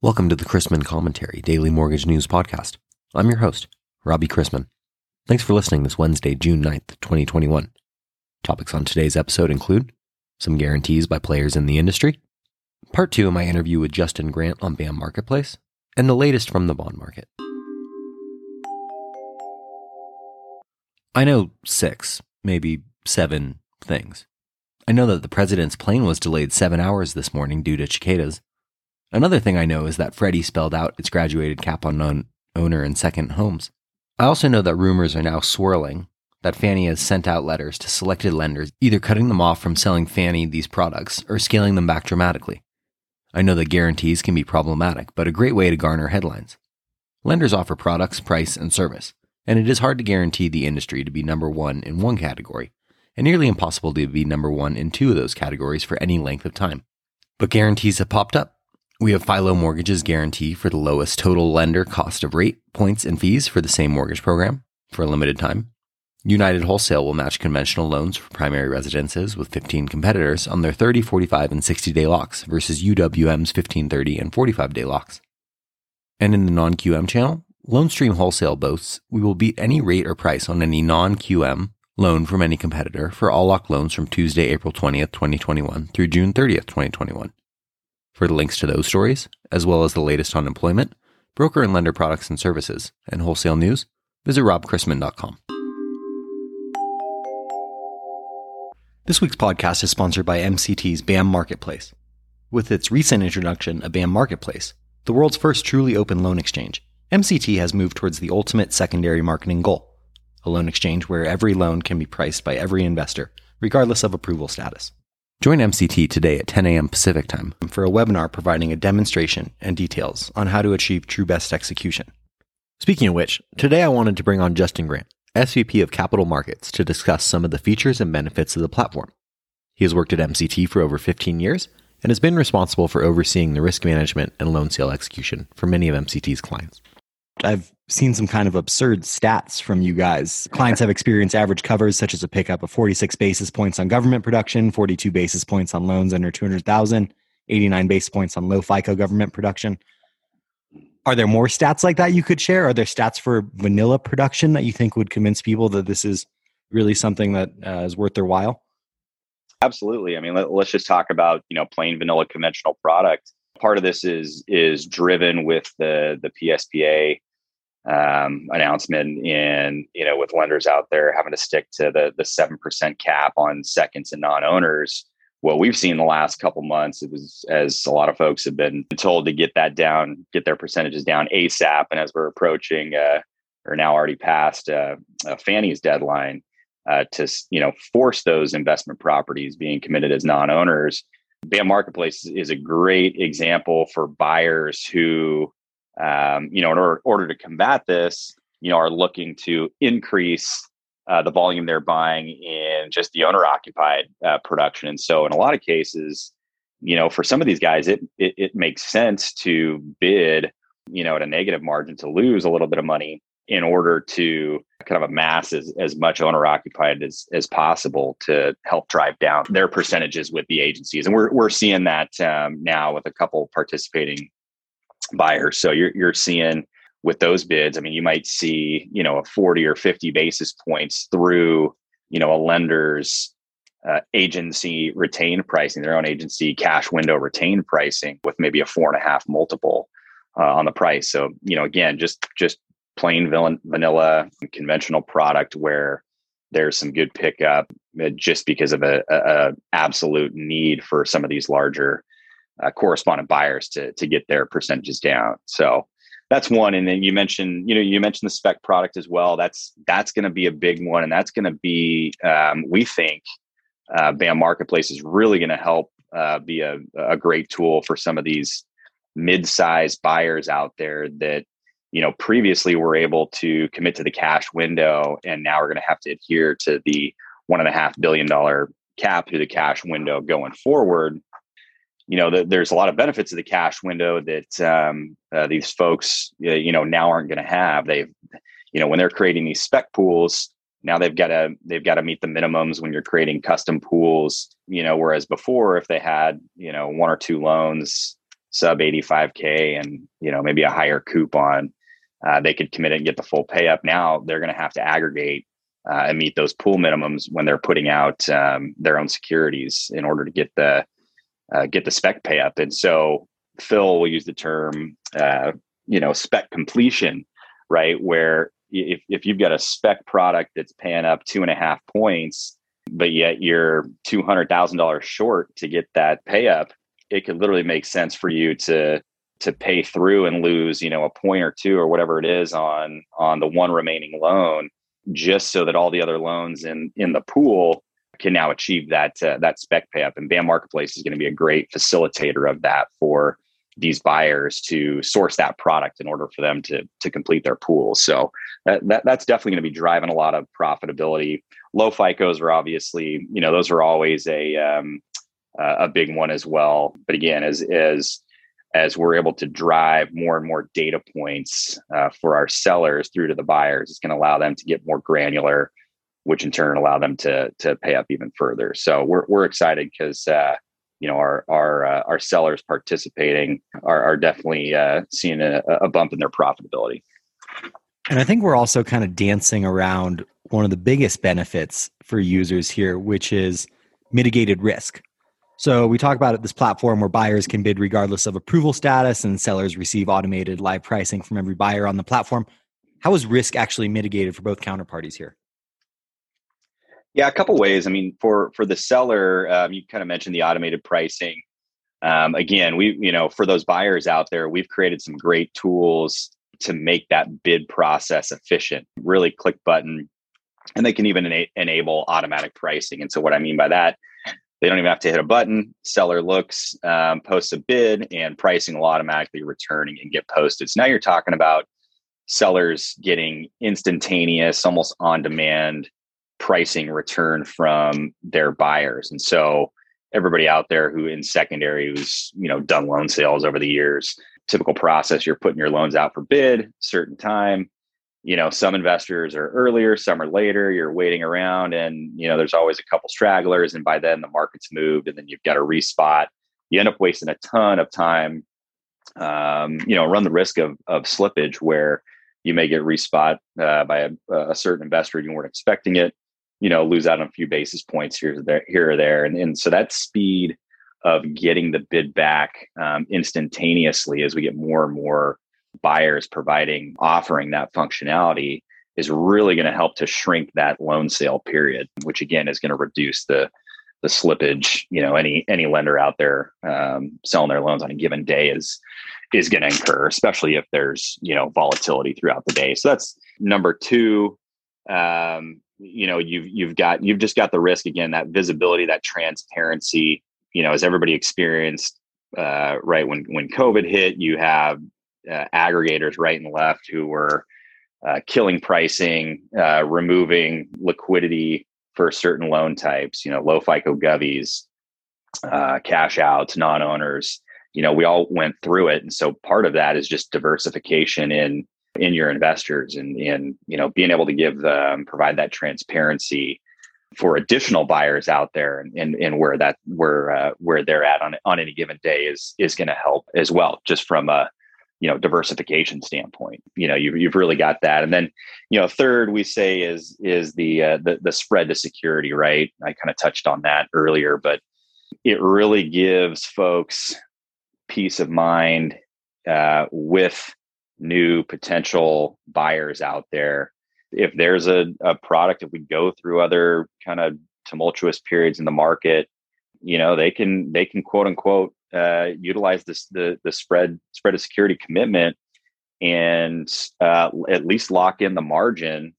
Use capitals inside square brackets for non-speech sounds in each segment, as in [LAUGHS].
Welcome to the Chrisman Commentary Daily Mortgage News Podcast. I'm your host, Robbie Chrisman. Thanks for listening this Wednesday, June 9th, 2021. Topics on today's episode include some guarantees by players in the industry, part two of my interview with Justin Grant on BAM Marketplace, and the latest from the bond market. I know six, maybe seven things. I know that the president's plane was delayed seven hours this morning due to cicadas. Another thing I know is that Freddie spelled out its graduated cap on owner and second homes. I also know that rumors are now swirling that Fannie has sent out letters to selected lenders, either cutting them off from selling Fannie these products or scaling them back dramatically. I know that guarantees can be problematic, but a great way to garner headlines. Lenders offer products, price, and service, and it is hard to guarantee the industry to be number one in one category, and nearly impossible to be number one in two of those categories for any length of time. But guarantees have popped up. We have Philo Mortgage's guarantee for the lowest total lender cost of rate, points, and fees for the same mortgage program for a limited time. United Wholesale will match conventional loans for primary residences with 15 competitors on their 30, 45, and 60 day locks versus UWM's 15, 30, and 45 day locks. And in the non QM channel, LoanStream Wholesale boasts we will beat any rate or price on any non QM loan from any competitor for all lock loans from Tuesday, April 20th, 2021 through June 30th, 2021. For the links to those stories, as well as the latest on employment, broker and lender products and services, and wholesale news, visit robchrisman.com. This week's podcast is sponsored by MCT's BAM Marketplace. With its recent introduction of BAM Marketplace, the world's first truly open loan exchange, MCT has moved towards the ultimate secondary marketing goal a loan exchange where every loan can be priced by every investor, regardless of approval status. Join MCT today at 10 a.m. Pacific time for a webinar providing a demonstration and details on how to achieve true best execution. Speaking of which, today I wanted to bring on Justin Grant, SVP of Capital Markets, to discuss some of the features and benefits of the platform. He has worked at MCT for over 15 years and has been responsible for overseeing the risk management and loan sale execution for many of MCT's clients. I've seen some kind of absurd stats from you guys. Clients have experienced average covers such as a pickup of 46 basis points on government production, 42 basis points on loans under 200,000, 89 basis points on low FICO government production. Are there more stats like that you could share? Are there stats for vanilla production that you think would convince people that this is really something that uh, is worth their while? Absolutely. I mean, let, us just talk about you know plain vanilla conventional product. Part of this is is driven with the the PSPA um, announcement in you know with lenders out there having to stick to the the seven percent cap on seconds and non-owners. What we've seen the last couple months, it was as a lot of folks have been told to get that down, get their percentages down ASAP. And as we're approaching, uh, or now already past uh, uh, Fannie's deadline uh, to you know force those investment properties being committed as non-owners, BAM Marketplace is a great example for buyers who um, you know, in order, order to combat this, you know, are looking to increase uh, the volume they're buying in just the owner occupied uh, production. And so, in a lot of cases, you know, for some of these guys, it, it, it makes sense to bid, you know, at a negative margin to lose a little bit of money in order to kind of amass as, as much owner occupied as, as possible to help drive down their percentages with the agencies. And we're, we're seeing that um, now with a couple participating buyers. So you're you're seeing with those bids, I mean, you might see, you know, a 40 or 50 basis points through, you know, a lender's uh, agency retained pricing, their own agency cash window retained pricing with maybe a four and a half multiple uh, on the price. So, you know, again, just just plain vanilla conventional product where there's some good pickup uh, just because of a, a, a absolute need for some of these larger uh, correspondent buyers to to get their percentages down. So that's one. And then you mentioned, you know, you mentioned the spec product as well. That's that's going to be a big one, and that's going to be, um, we think, uh, BAM Marketplace is really going to help uh, be a, a great tool for some of these mid-sized buyers out there that you know previously were able to commit to the cash window and now we're going to have to adhere to the one and a half billion dollar cap through the cash window going forward you know, the, there's a lot of benefits of the cash window that um, uh, these folks, you know, now aren't going to have. They've, you know, when they're creating these spec pools, now they've got to they've got to meet the minimums when you're creating custom pools. You know, whereas before, if they had, you know, one or two loans, sub 85k and you know maybe a higher coupon uh, they could commit and get the full pay up now they're going to have to aggregate uh, and meet those pool minimums when they're putting out um, their own securities in order to get the uh, get the spec pay up. And so phil will use the term uh, you know spec completion right? Where if, if you've got a spec product that's paying up two and a half points but yet you're $200000 short to get that pay up it could literally make sense for you to to pay through and lose you know a point or two or whatever it is on on the one remaining loan just so that all the other loans in in the pool can now achieve that uh, that spec pay up and bam marketplace is going to be a great facilitator of that for these buyers to source that product in order for them to to complete their pools so that, that that's definitely going to be driving a lot of profitability. Low ficos are obviously you know those are always a um, uh, a big one as well. But again, as as as we're able to drive more and more data points uh, for our sellers through to the buyers, it's going to allow them to get more granular, which in turn allow them to to pay up even further. So we're we're excited because uh, you know our our uh, our sellers participating are, are definitely uh, seeing a, a bump in their profitability. And I think we're also kind of dancing around one of the biggest benefits for users here, which is mitigated risk. So we talk about this platform where buyers can bid regardless of approval status and sellers receive automated live pricing from every buyer on the platform. How is risk actually mitigated for both counterparties here? Yeah, a couple ways. I mean, for for the seller, um, you kind of mentioned the automated pricing. Um, again, we you know for those buyers out there, we've created some great tools to make that bid process efficient. Really, click button, and they can even ena- enable automatic pricing. And so, what I mean by that they don't even have to hit a button. Seller looks, um, posts a bid, and pricing will automatically return and get posted. So now you're talking about sellers getting instantaneous, almost on demand pricing return from their buyers. And so everybody out there who in secondary who's you know done loan sales over the years, typical process, you're putting your loans out for bid, certain time, you know some investors are earlier some are later you're waiting around and you know there's always a couple stragglers and by then the market's moved and then you've got a respot. You end up wasting a ton of time um, you know run the risk of, of slippage where you may get respot uh, by a, a, certain investor you weren't expecting it you know lose out on a few basis points here or there, here or there. And, and so that speed of getting the bid back um, instantaneously as we get more and more buyers providing offering that functionality is really going to help to shrink that loan sale period which again is going to reduce the the slippage you know any any lender out there um, selling their loans on a given day is is going to incur especially if there's you know volatility throughout the day. So that's number two. Um, you know you've you've got you've just got the risk again that visibility that transparency you know as everybody experienced uh, right when when covid hit you have uh, aggregators right and left who were uh, killing pricing, uh, removing liquidity for certain loan types, you know, low FICO govies, uh, cash outs, non owners. You know, we all went through it. And so part of that is just diversification in in your investors and in you know being able to give them provide that transparency for additional buyers out there and, and, and where that where uh, where they're at on on any given day is is going to help as well just from a you know diversification standpoint. You know you've, you've really got that. And then you know third we say is is the uh, the, the spread to security right? I kind of touched on that earlier but it really gives folks peace of mind uh, with new potential buyers out there. If there's a, a product if we go through other kind of tumultuous periods in the market you know they can they can quote unquote uh, utilize this the the spread spread of security commitment and uh, at least lock in the margin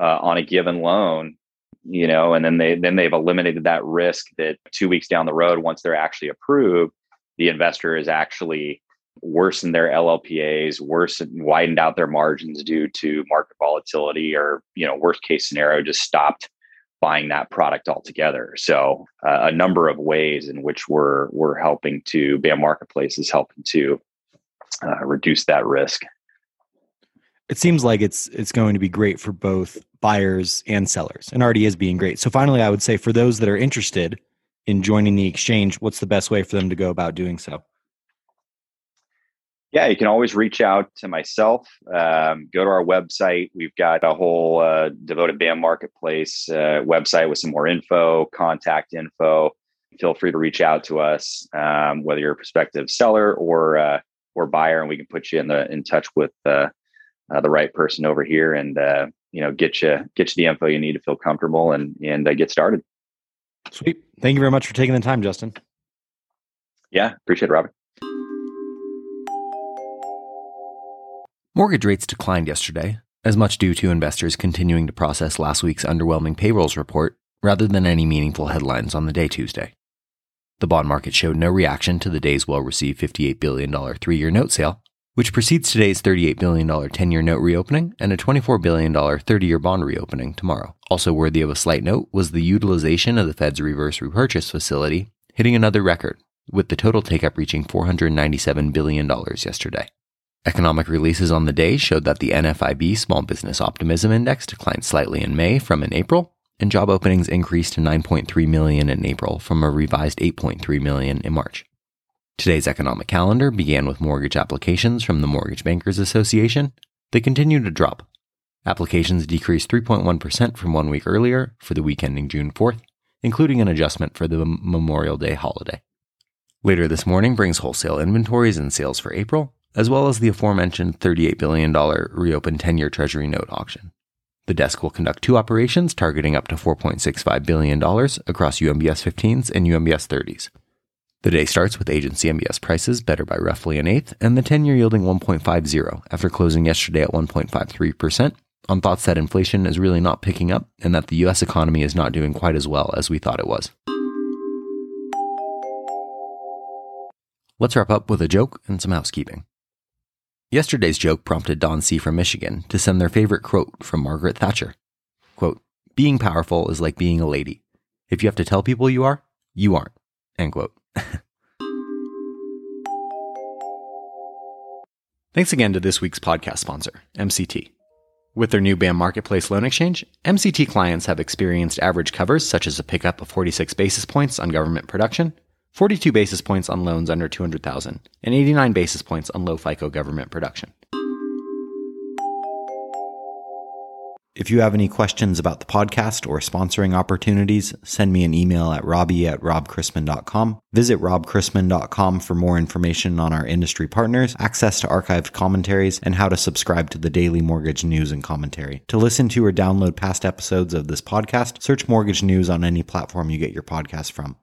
uh, on a given loan you know and then they then they've eliminated that risk that two weeks down the road once they're actually approved the investor is actually worsened their llpas worsened widened out their margins due to market volatility or you know worst case scenario just stopped buying that product altogether. So uh, a number of ways in which we're we're helping to BAM Marketplace is helping to uh, reduce that risk. It seems like it's it's going to be great for both buyers and sellers, and already is being great. So finally, I would say for those that are interested in joining the exchange, what's the best way for them to go about doing so? Yeah, you can always reach out to myself. Um, go to our website. We've got a whole uh, devoted BAM marketplace uh, website with some more info, contact info. Feel free to reach out to us, um, whether you're a prospective seller or uh, or buyer, and we can put you in the in touch with uh, uh, the right person over here, and uh, you know get you get you the info you need to feel comfortable and and get started. Sweet. Thank you very much for taking the time, Justin. Yeah, appreciate it, Robert. Mortgage rates declined yesterday, as much due to investors continuing to process last week's underwhelming payrolls report rather than any meaningful headlines on the day Tuesday. The bond market showed no reaction to the day's well received $58 billion three year note sale, which precedes today's $38 billion 10 year note reopening and a $24 billion 30 year bond reopening tomorrow. Also worthy of a slight note was the utilization of the Fed's reverse repurchase facility, hitting another record, with the total take up reaching $497 billion yesterday. Economic releases on the day showed that the NFIB Small Business Optimism Index declined slightly in May from in April, and job openings increased to 9.3 million in April from a revised 8.3 million in March. Today's economic calendar began with mortgage applications from the Mortgage Bankers Association. They continue to drop. Applications decreased 3.1% from one week earlier for the week ending June 4th, including an adjustment for the Memorial Day holiday. Later this morning brings wholesale inventories and sales for April, as well as the aforementioned $38 billion reopened 10 year Treasury note auction. The desk will conduct two operations targeting up to $4.65 billion across UMBS 15s and UMBS 30s. The day starts with agency MBS prices better by roughly an eighth, and the 10 year yielding 1.50 after closing yesterday at 1.53%, on thoughts that inflation is really not picking up and that the US economy is not doing quite as well as we thought it was. Let's wrap up with a joke and some housekeeping. Yesterday's joke prompted Don C. from Michigan to send their favorite quote from Margaret Thatcher. Quote, being powerful is like being a lady. If you have to tell people you are, you aren't. End quote. [LAUGHS] Thanks again to this week's podcast sponsor, MCT. With their new BAM Marketplace loan exchange, MCT clients have experienced average covers such as a pickup of 46 basis points on government production, 42 basis points on loans under 200,000, and 89 basis points on low FICO government production. If you have any questions about the podcast or sponsoring opportunities, send me an email at robbie at robchrisman.com. Visit robchrisman.com for more information on our industry partners, access to archived commentaries, and how to subscribe to the daily mortgage news and commentary. To listen to or download past episodes of this podcast, search mortgage news on any platform you get your podcast from.